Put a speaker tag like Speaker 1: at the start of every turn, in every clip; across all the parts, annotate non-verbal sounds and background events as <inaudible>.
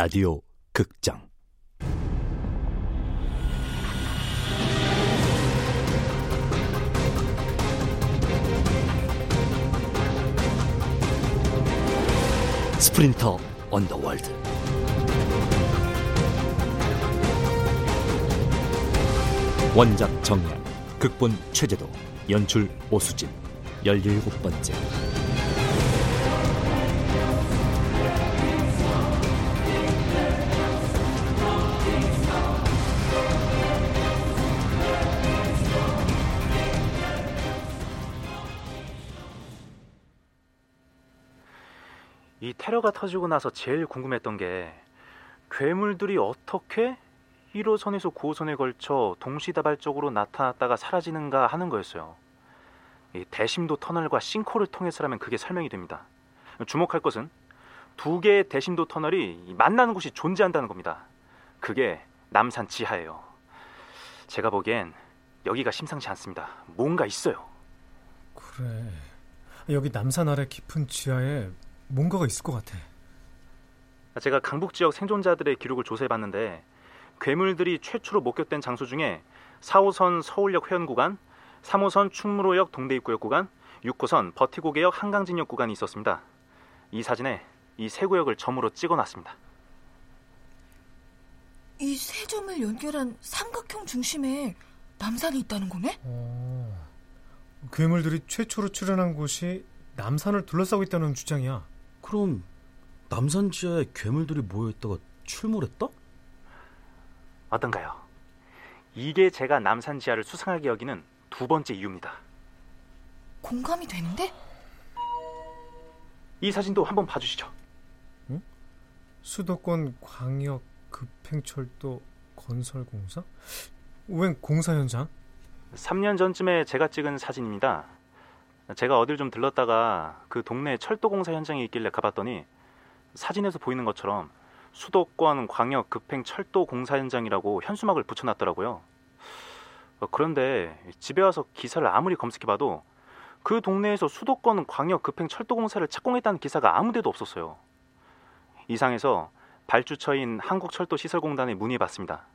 Speaker 1: 라디오 극장. 스프린터 언더월드. 원작 정량 극본 최재도 연출 오수진. 열일곱 번째
Speaker 2: 이 테러가 터지고 나서 제일 궁금했던 게 괴물들이 어떻게 1호선에서 9호선에 걸쳐 동시다발적으로 나타났다가 사라지는가 하는 거였어요. 이 대심도 터널과 싱크홀을 통해서라면 그게 설명이 됩니다. 주목할 것은 두 개의 대심도 터널이 만나는 곳이 존재한다는 겁니다. 그게 남산 지하예요. 제가 보기엔 여기가 심상치 않습니다. 뭔가 있어요.
Speaker 3: 그래. 여기 남산 아래 깊은 지하에 뭔가가 있을 것 같아.
Speaker 2: 제가 강북 지역 생존자들의 기록을 조사해봤는데 괴물들이 최초로 목격된 장소 중에 4호선 서울역 회원 구간, 3호선 충무로역 동대입구역 구간, 6호선 버티고개역 한강진역 구간이 있었습니다. 이 사진에 이 세 구역을 점으로 찍어놨습니다.
Speaker 4: 이 세 점을 연결한 삼각형 중심에 남산이 있다는 거네?
Speaker 3: 어, 괴물들이 최초로 출현한 곳이 남산을 둘러싸고 있다는 주장이야.
Speaker 5: 그럼 남산 지하에 괴물들이 모여있다가 출몰했다?
Speaker 2: 어떤가요? 이게 제가 남산 지하를 수상하게 여기는 두 번째 이유입니다.
Speaker 4: 공감이 되는데?
Speaker 2: 이 사진도 한번 봐주시죠.
Speaker 3: 수도권 광역 급행철도 건설공사? 웬 공사 현장?
Speaker 2: 3년 전쯤에 제가 찍은 사진입니다. 제가 어딜 좀 들렀다가 그 동네 철도 공사 현장에 있길래 가봤더니 사진에서 보이는 것처럼 수도권 광역 급행 철도 공사 현장이라고 현수막을 붙여놨더라고요. 어, 그런데 집에 와서 기사를 아무리 검색해봐도 그 동네에서 수도권 광역 급행 철도 공사를 착공했다는 기사가 아무데도 없었어요. 이상해서 발주처인 한국철도시설공단에 문의해봤습니다.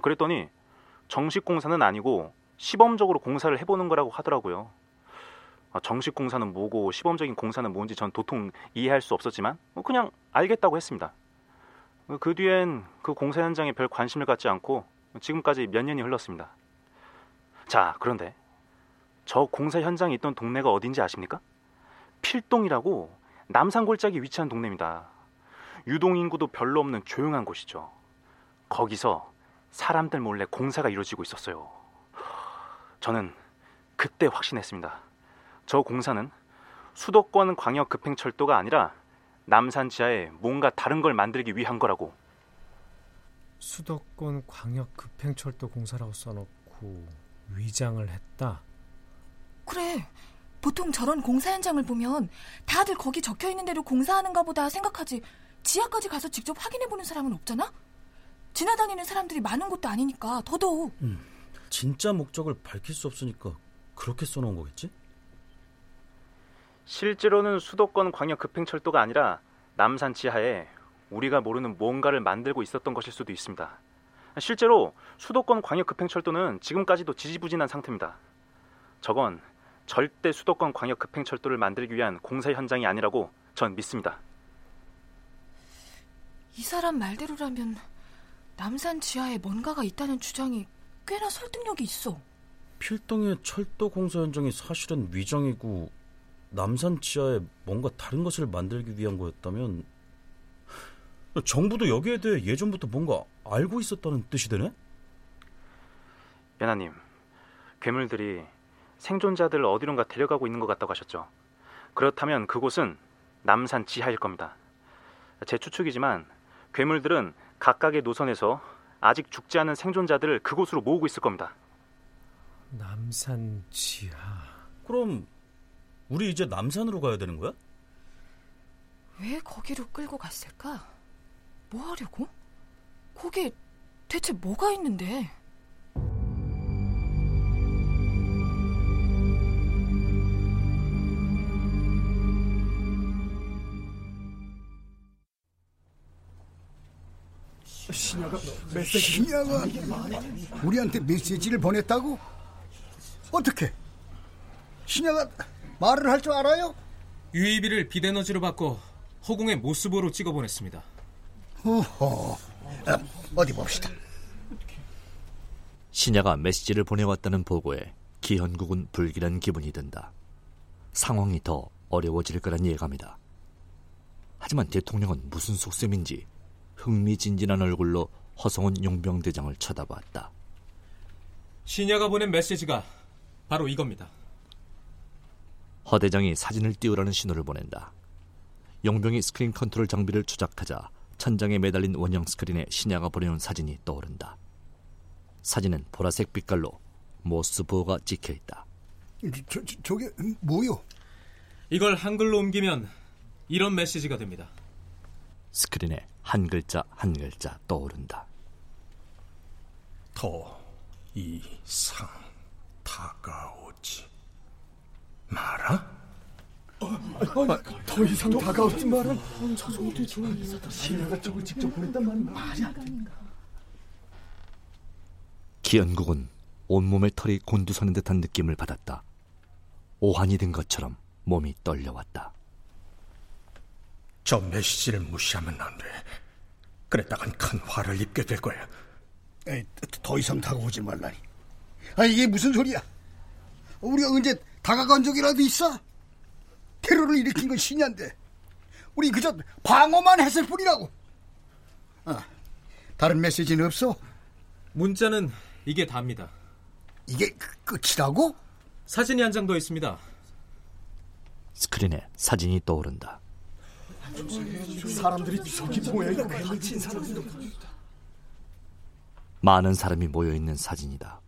Speaker 2: 그랬더니 정식 공사는 아니고 시범적으로 공사를 해보는 거라고 하더라고요. 어, 정식 공사는 뭐고 시범적인 공사는 뭔지 전 도통 이해할 수 없었지만 뭐 그냥 알겠다고 했습니다. 그 뒤엔 그 공사 현장에 별 관심을 갖지 않고 지금까지 몇 년이 흘렀습니다. 자, 그런데 저 공사 현장에 있던 동네가 어딘지 아십니까? 필동이라고 남산 골짜기 위치한 동네입니다. 유동 인구도 별로 없는 조용한 곳이죠. 거기서 사람들 몰래 공사가 이루어지고 있었어요. 저는 그때 확신했습니다. 저 공사는 수도권 광역 급행철도가 아니라 남산 지하에 뭔가 다른 걸 만들기 위한 거라고.
Speaker 3: 수도권 광역 급행철도 공사라고 써놓고 위장을 했다.
Speaker 4: 그래. 보통 저런 공사 현장을 보면 다들 거기 적혀 있는 대로 공사하는가 보다 생각하지 지하까지 가서 직접 확인해 보는 사람은 없잖아? 지나다니는 사람들이 많은 곳도 아니니까 더더욱.
Speaker 5: 음, 진짜 목적을 밝힐 수 없으니까 그렇게 써놓은 거겠지?
Speaker 2: 실제로는 수도권 광역 급행철도가 아니라 남산 지하에 우리가 모르는 뭔가를 만들고 있었던 것일 수도 있습니다. 실제로 수도권 광역 급행철도는 지금까지도 지지부진한 상태입니다. 저건 절대 수도권 광역 급행철도를 만들기 위한 공사 현장이 아니라고 전 믿습니다.
Speaker 4: 이 사람 말대로라면 남산 지하에 뭔가가 있다는 주장이 꽤나 설득력이 있어.
Speaker 5: 필동의 철도 공사 현장이 사실은 위장이고 남산 지하에 뭔가 다른 것을 만들기 위한 거였다면 정부도 여기에 대해 예전부터 뭔가 알고 있었다는 뜻이 되네?
Speaker 2: 연하님, 괴물들이 생존자들 어디론가 데려가고 있는 것 같다고 하셨죠. 그렇다면 그곳은 남산 지하일 겁니다. 제 추측이지만 괴물들은 각각의 노선에서 아직 죽지 않은 생존자들을 그곳으로 모으고 있을 겁니다.
Speaker 3: 남산 지하.
Speaker 5: 그럼 우리 이제 남산으로 가야 되는 거야?
Speaker 4: 왜 거기로 끌고 갔을까? 뭐 하려고? 거기 대체 뭐가 있는데?
Speaker 6: 신야가 메시지 신야가 우리한테 메시지를 보냈다고? 어떻게? 신야가 말을 할 줄 알아요?
Speaker 7: 유이비를 비대너지로 바꿔 허공의 모습으로 찍어보냈습니다.
Speaker 6: 어허, 아, 어디 봅시다.
Speaker 1: 신야가 메시지를 보내왔다는 보고에 기현국은 불길한 기분이 든다. 상황이 더 어려워질 거란 예감이다. 하지만 대통령은 무슨 속셈인지 흥미진진한 얼굴로 허성훈 용병대장을 쳐다봤다.
Speaker 7: 신야가 보낸 메시지가 바로 이겁니다.
Speaker 1: 허 대장이 사진을 띄우라는 신호를 보낸다. 용병이 스크린 컨트롤 장비를 조작하자 천장에 매달린 원형 스크린에 신야가 보내온 사진이 떠오른다. 사진은 보라색 빛깔로 모스 부호가 찍혀 있다.
Speaker 6: 저, 저, 저게 뭐요?
Speaker 7: 이걸 한글로 옮기면 이런 메시지가 됩니다.
Speaker 1: 스크린에 한 글자 한 글자 떠오른다.
Speaker 8: 더 이상 다가오지 마라.
Speaker 6: 어, 더 이상 다가오지 마라. 신야가 저걸 직접 보냈단 말은 말이 안 돼.
Speaker 1: 기현국은 온몸에 털이 곤두서는 듯한 느낌을 받았다. 오한이 든 것처럼 몸이 떨려왔다.
Speaker 8: 저 메시지를 무시하면 안 돼. 그랬다간 큰 화를 입게 될 거야.
Speaker 6: 에이, 더 이상 다가오지 말라니. 아, 이게 무슨 소리야? 우리가 언제 다가간 적이라도 있어? 테러를 일으킨 건 신야인데, 우리 그저 방어만 했을 뿐이라고. 아, 다른 메시지는 없어?
Speaker 7: 문자는 이게 답니다.
Speaker 6: 이게 그, 끝이라고?
Speaker 7: 사진이 한 장 더 있습니다.
Speaker 1: 스크린에 사진이 떠오른다.
Speaker 6: 사람들이 저기 뭐야 이거 괜히 친 사람들.
Speaker 1: 많은 사람이 모여 있는 사진이다.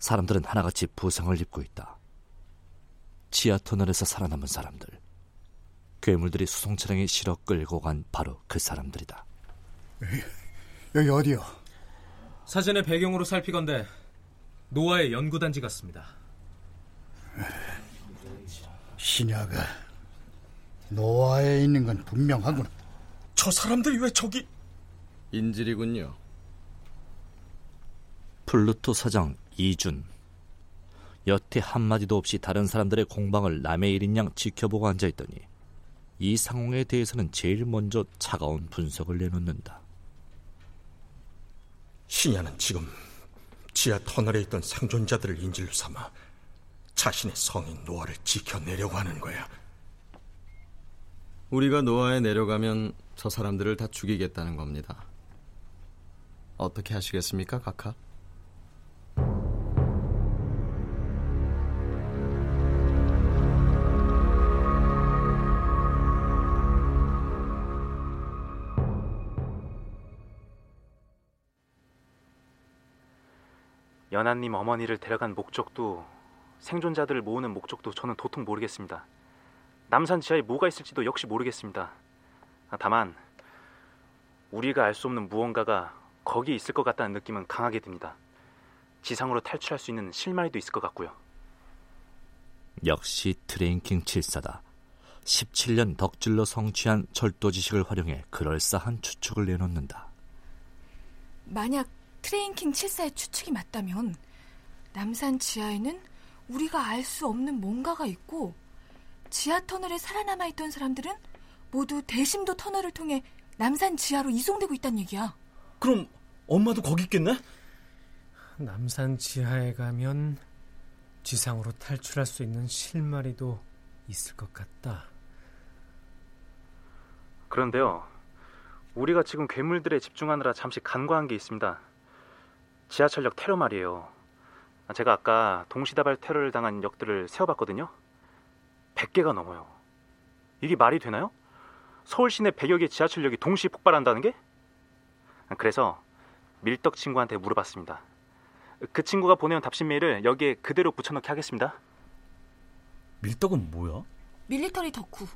Speaker 1: 사람들은 하나같이 부상을 입고 있다. 지하 터널에서 살아남은 사람들. 괴물들이 수송 차량에 실어 끌고 간 바로 그 사람들이다.
Speaker 6: 여기 어디요?
Speaker 7: 사진의 배경으로 살피건대 노아의 연구단지 같습니다.
Speaker 6: 신야가 노아에 있는 건 분명하구나.
Speaker 8: 저 사람들이 왜 저기?
Speaker 9: 인질이군요.
Speaker 1: 플루토 사장 이준. 여태 한마디도 없이 다른 사람들의 공방을 남의 일인 양 지켜보고 앉아있더니 이 상황에 대해서는 제일 먼저 차가운 분석을 내놓는다.
Speaker 8: 신야는 지금 지하 터널에 있던 생존자들을 인질로 삼아 자신의 성인 노아를 지켜내려고 하는 거야.
Speaker 9: 우리가 노아에 내려가면 저 사람들을 다 죽이겠다는 겁니다. 어떻게 하시겠습니까, 카카?
Speaker 2: 연하님 어머니를 데려간 목적도 생존자들을 모으는 목적도 저는 도통 모르겠습니다. 남산 지하에 뭐가 있을지도 역시 모르겠습니다. 아, 다만 우리가 알 수 없는 무언가가 거기 있을 것 같다는 느낌은 강하게 듭니다. 지상으로 탈출할 수 있는 실마리도 있을 것 같고요.
Speaker 1: 역시 트레인킹 7사다. 17년 덕질로 성취한 철도 지식을 활용해 그럴싸한 추측을 내놓는다.
Speaker 4: 만약 트레인킹 7사의 추측이 맞다면 남산 지하에는 우리가 알 수 없는 뭔가가 있고 지하 터널에 살아남아 있던 사람들은 모두 대심도 터널을 통해 남산 지하로 이송되고 있다는 얘기야.
Speaker 5: 그럼 엄마도 거기 있겠네?
Speaker 3: 남산 지하에 가면 지상으로 탈출할 수 있는 실마리도 있을 것 같다.
Speaker 2: 그런데요. 우리가 지금 괴물들에 집중하느라 잠시 간과한 게 있습니다. 지하철역 테러 말이에요. 제가 아까 동시다발 테러를 당한 역들을 세어봤거든요. 100개가 넘어요. 이게 말이 되나요? 서울 시내 100여 개 지하철역이 동시 폭발한다는 게? 그래서 밀떡 친구한테 물어봤습니다. 그 친구가 보내온 답신 메일을 여기에 그대로 붙여넣기 하겠습니다.
Speaker 5: 밀덕은 뭐야?
Speaker 4: 밀리터리 덕후.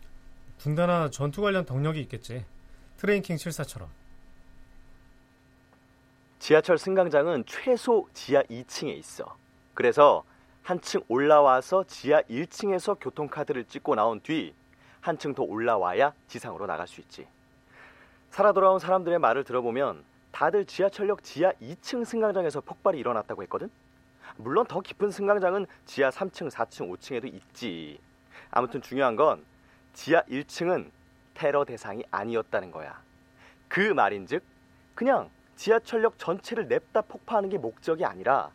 Speaker 3: 군대나 전투 관련 덕력이 있겠지. 트레인킹 7사처럼.
Speaker 10: 지하철 승강장은 최소 지하 2층에 있어. 그래서 한층 올라와서 지하 1층에서 교통카드를 찍고 나온 뒤 한층 더 올라와야 지상으로 나갈 수 있지. 살아 돌아온 사람들의 말을 들어보면 다들 지하철역 지하 2층 승강장에서 폭발이 일어났다고 했거든. 물론 더 깊은 승강장은 지하 3층, 4층, 5층에도 있지. 아무튼 중요한 건 지하 1층은 테러 대상이 아니었다는 거야. 그 말인즉 그냥 지하철역 전체를 냅다 폭파하는 게 목적이 아니라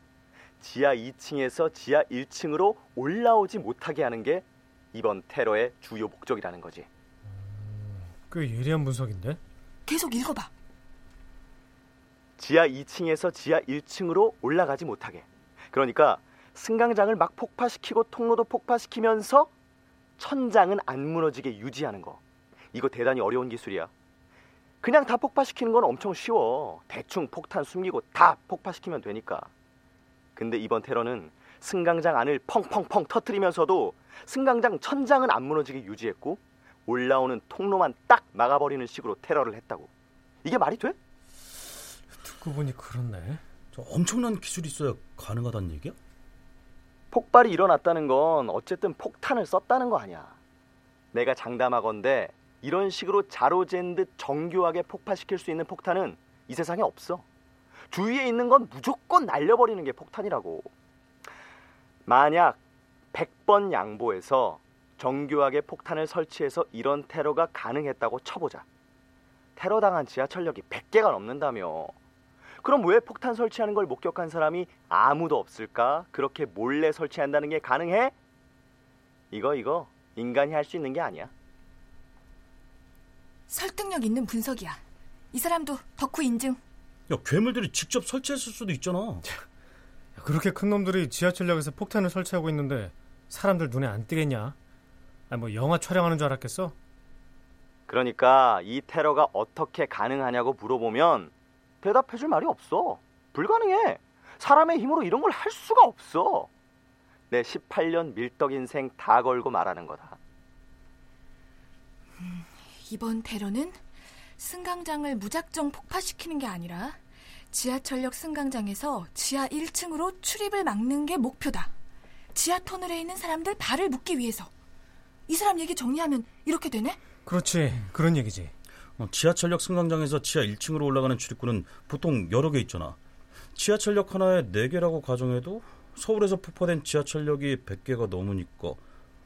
Speaker 10: 지하 2층에서 지하 1층으로 올라오지 못하게 하는 게 이번 테러의 주요 목적이라는 거지.
Speaker 3: 꽤 예리한 분석인데?
Speaker 4: 계속 읽어봐.
Speaker 10: 지하 2층에서 지하 1층으로 올라가지 못하게. 그러니까 승강장을 막 폭파시키고 통로도 폭파시키면서 천장은 안 무너지게 유지하는 거. 이거 대단히 어려운 기술이야. 그냥 다 폭파시키는 건 엄청 쉬워. 대충 폭탄 숨기고 다 폭파시키면 되니까. 근데 이번 테러는 승강장 안을 펑펑펑 터트리면서도 승강장 천장은 안 무너지게 유지했고 올라오는 통로만 딱 막아버리는 식으로 테러를 했다고. 이게 말이 돼?
Speaker 3: 듣고 보니 그렇네.
Speaker 5: 저 엄청난 기술이 있어야 가능하다는 얘기야?
Speaker 10: 폭발이 일어났다는 건 어쨌든 폭탄을 썼다는 거 아니야. 내가 장담하건대 이런 식으로 자로잰 듯 정교하게 폭파시킬 수 있는 폭탄은 이 세상에 없어. 주위에 있는 건 무조건 날려버리는 게 폭탄이라고. 만약 100번 양보해서 정교하게 폭탄을 설치해서 이런 테러가 가능했다고 쳐보자. 테러 당한 지하철역이 100개가 넘는다며. 그럼 왜 폭탄 설치하는 걸 목격한 사람이 아무도 없을까? 그렇게 몰래 설치한다는 게 가능해? 이거 이거 인간이 할 수 있는 게 아니야.
Speaker 4: 설득력 있는 분석이야. 이 사람도 덕후 인증.
Speaker 5: 야, 괴물들이 직접 설치했을 수도 있잖아.
Speaker 3: 그렇게 큰 놈들이 지하철역에서 폭탄을 설치하고 있는데 사람들 눈에 안 띄겠냐? 아니 뭐 영화 촬영하는 줄 알았겠어?
Speaker 10: 그러니까 이 테러가 어떻게 가능하냐고 물어보면 대답해줄 말이 없어. 불가능해. 사람의 힘으로 이런 걸 할 수가 없어. 내 18년 밀떡 인생 다 걸고 말하는 거다.
Speaker 4: 이번 테러는 승강장을 무작정 폭파시키는 게 아니라 지하철역 승강장에서 지하 1층으로 출입을 막는 게 목표다. 지하 터널에 있는 사람들 발을 묶기 위해서. 이 사람 얘기 정리하면 이렇게 되네?
Speaker 3: 그렇지. 그런 얘기지.
Speaker 5: 어, 지하철역 승강장에서 지하 1층으로 올라가는 출입구는 보통 여러 개 있잖아. 지하철역 하나에 4개라고 가정해도 서울에서 폭파된 지하철역이 100개가 넘으니까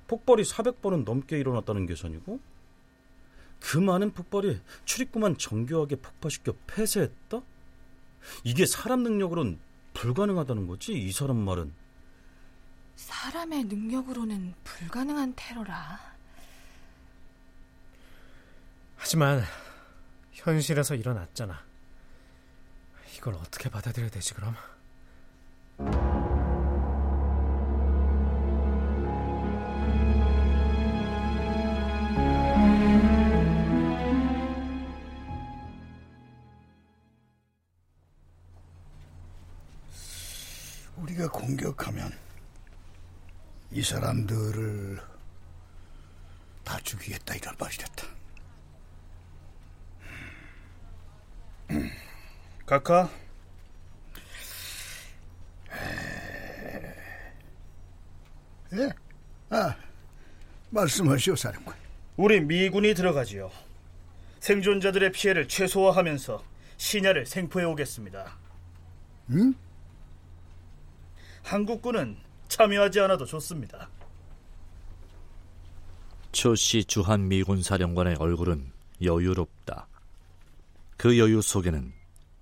Speaker 5: 폭발이 400번은 넘게 일어났다는 계산이고 그 많은 폭발이 출입구만 정교하게 폭파시켜 폐쇄했다? 이게 사람 능력으론 불가능하다는 거지 이 사람 말은
Speaker 4: 사람의 능력으로는 불가능한 테러라.
Speaker 3: 하지만 현실에서 일어났잖아. 이걸 어떻게 받아들여야 되지 그럼?
Speaker 6: 공격하면 이 사람들을 다 죽이겠다 이런 말이랬다.
Speaker 11: 카카
Speaker 6: 예? 아, 말씀하시오, 사령관.
Speaker 11: 우리 미군이 들어가지요. 생존자들의 피해를 최소화하면서 신야를 생포해 오겠습니다.
Speaker 6: 응?
Speaker 11: 한국군은 참여하지 않아도 좋습니다.
Speaker 1: 초씨 주한 미군 사령관의 얼굴은 여유롭다. 그 여유 속에는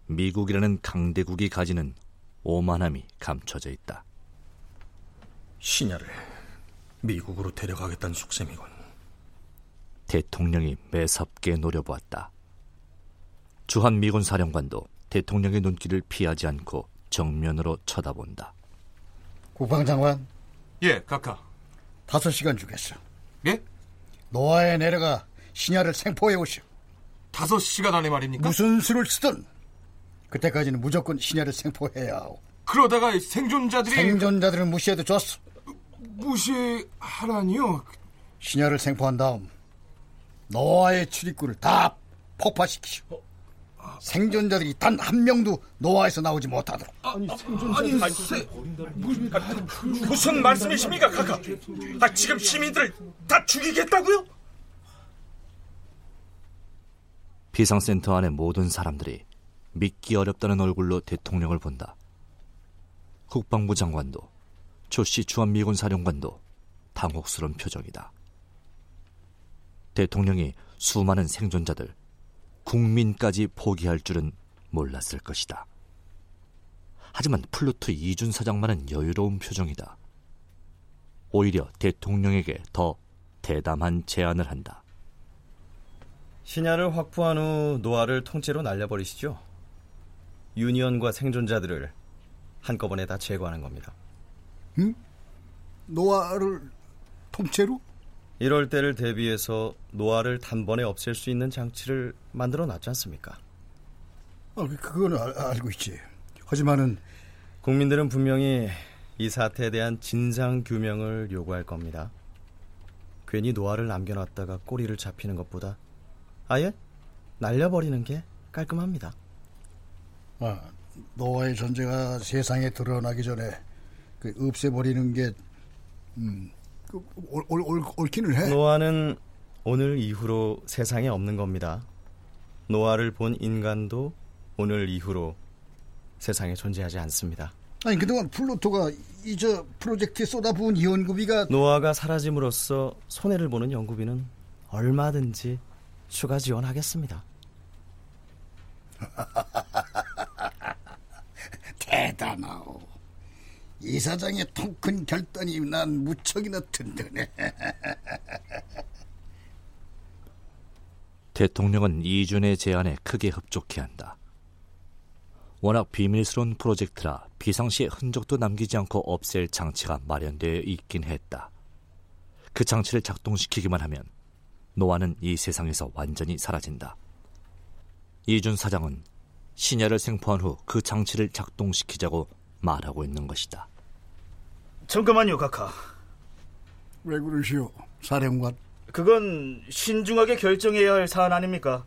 Speaker 1: 미국이라는 강대국이 가지는 오만함이 감춰져 있다.
Speaker 8: 신야를 미국으로 데려가겠다는 속셈이군.
Speaker 1: 대통령이 매섭게 노려보았다. 주한 미군 사령관도 대통령의 눈길을 피하지 않고 정면으로 쳐다본다.
Speaker 6: 국방장관,
Speaker 12: 예, 카카.
Speaker 6: 다섯 시간 주겠어.
Speaker 12: 예?
Speaker 6: 노아에 내려가 신야를 생포해 오시오.
Speaker 12: 다섯 시간 안에 말입니까?
Speaker 6: 무슨 수를 쓰든 그때까지는 무조건 신야를 생포해야 하오.
Speaker 12: 그러다가 생존자들이
Speaker 6: 생존자들을 무시해도 좋소.
Speaker 12: 무시하라니요?
Speaker 6: 신야를 생포한 다음 노아의 출입구를 다 폭파시키시오. 생존자들이 단 한 명도 노아에서 나오지 못하도록.
Speaker 12: 아니, 생존자들이 아니, 세, 무슨, 무슨 말씀이십니까, 카카? 아, 지금 시민들을 다 죽이겠다고요?
Speaker 1: 비상센터 안의 모든 사람들이 믿기 어렵다는 얼굴로 대통령을 본다. 국방부 장관도 조씨 주한미군 사령관도 당혹스러운 표정이다. 대통령이 수많은 생존자들, 국민까지 포기할 줄은 몰랐을 것이다. 하지만 플루토 이준 사장만은 여유로운 표정이다. 오히려 대통령에게 더 대담한 제안을 한다.
Speaker 10: 신야를 확보한 후 노아를 통째로 날려버리시죠. 유니언과 생존자들을 한꺼번에 다 제거하는 겁니다.
Speaker 6: 응? 노아를 통째로?
Speaker 10: 이럴 때를 대비해서 노아를 단번에 없앨 수 있는 장치를 만들어 놨지 않습니까?
Speaker 6: 아, 그거는 알, 알고 있지. 하지만은
Speaker 10: 국민들은 분명히 이 사태에 대한 진상 규명을 요구할 겁니다. 괜히 노아를 남겨놨다가 꼬리를 잡히는 것보다 아예 날려버리는 게 깔끔합니다.
Speaker 6: 아, 노아의 존재가 세상에 드러나기 전에 그 없애버리는 게 음, 그, 올, 올, 올, 옳기는 해.
Speaker 10: 노아는 오늘 이후로 세상에 없는 겁니다. 노아를 본 인간도 오늘 이후로 세상에 존재하지 않습니다.
Speaker 6: 아니 그동안 플루토가 이 저 프로젝트에 쏟아부은 연구비가
Speaker 10: 노아가 사라짐으로써 손해를 보는 연구비는 얼마든지 추가 지원하겠습니다. <laughs>
Speaker 6: 대단하오. 이 사장의 통 큰 결단이 난 무척이나 든든해. <laughs>
Speaker 1: 대통령은 이준의 제안에 크게 흡족해한다. 워낙 비밀스러운 프로젝트라 비상시에 흔적도 남기지 않고 없앨 장치가 마련되어 있긴 했다. 그 장치를 작동시키기만 하면 노아는 이 세상에서 완전히 사라진다. 이준 사장은 신야를 생포한 후 그 장치를 작동시키자고 말하고 있는 것이다.
Speaker 11: 잠깐만요, 카카.
Speaker 6: 왜 그러시오, 사령관?
Speaker 11: 그건 신중하게 결정해야 할 사안 아닙니까?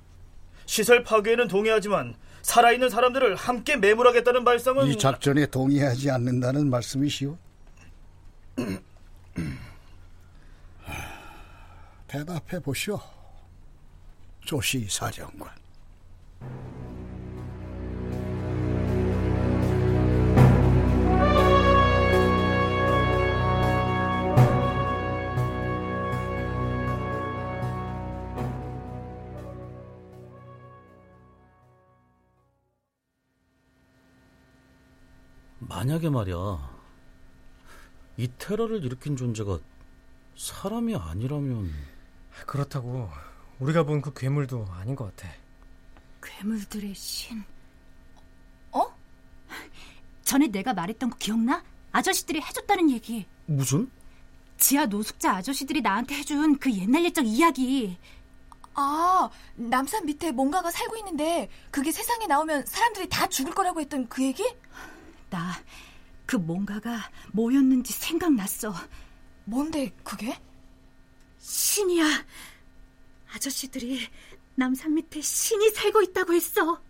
Speaker 11: 시설 파괴에는 동의하지만 살아있는 사람들을 함께 매몰하겠다는 발상은
Speaker 6: 이 작전에 동의하지 않는다는 말씀이시오? <clears throat> 대답해 보시오, 조시 사령관.
Speaker 5: 만약에 말이야 이 테러를 일으킨 존재가 사람이 아니라면
Speaker 3: 그렇다고 우리가 본 그 괴물도 아닌 것 같아.
Speaker 13: 괴물들의 신.
Speaker 4: 어?
Speaker 13: 전에 내가 말했던 거 기억나? 아저씨들이 해줬다는 얘기.
Speaker 5: 무슨?
Speaker 13: 지하 노숙자 아저씨들이 나한테 해준 그 옛날 옛적 이야기.
Speaker 4: 아, 남산 밑에 뭔가가 살고 있는데 그게 세상에 나오면 사람들이 다 죽을 거라고 했던 그 얘기?
Speaker 13: 나 그 뭔가가 뭐였는지 생각났어.
Speaker 4: 뭔데 그게?
Speaker 13: 신이야. 아저씨들이 남산 밑에 신이 살고 있다고 했어.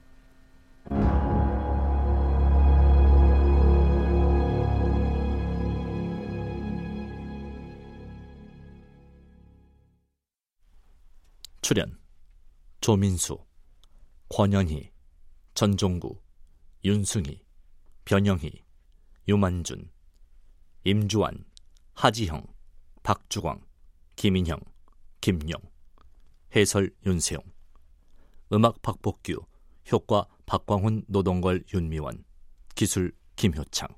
Speaker 1: 출연 조민수, 권현희, 전종구, 윤승희, 변영희, 유만준, 임주환, 하지형, 박주광, 김인형, 김용, 해설 윤세용, 음악 박복규, 효과 박광훈, 노동걸, 윤미원, 기술 김효창.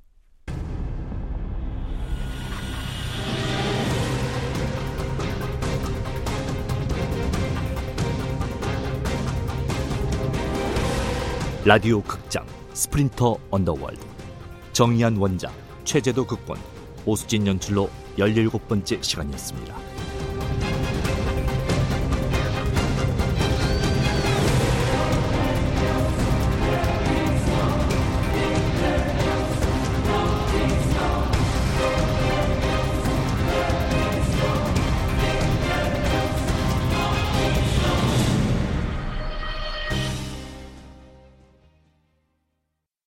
Speaker 1: 라디오 극장 스프린터 언더월드 정의한 원작 최재도 극본 오수진 연출로 17번째 시간이었습니다.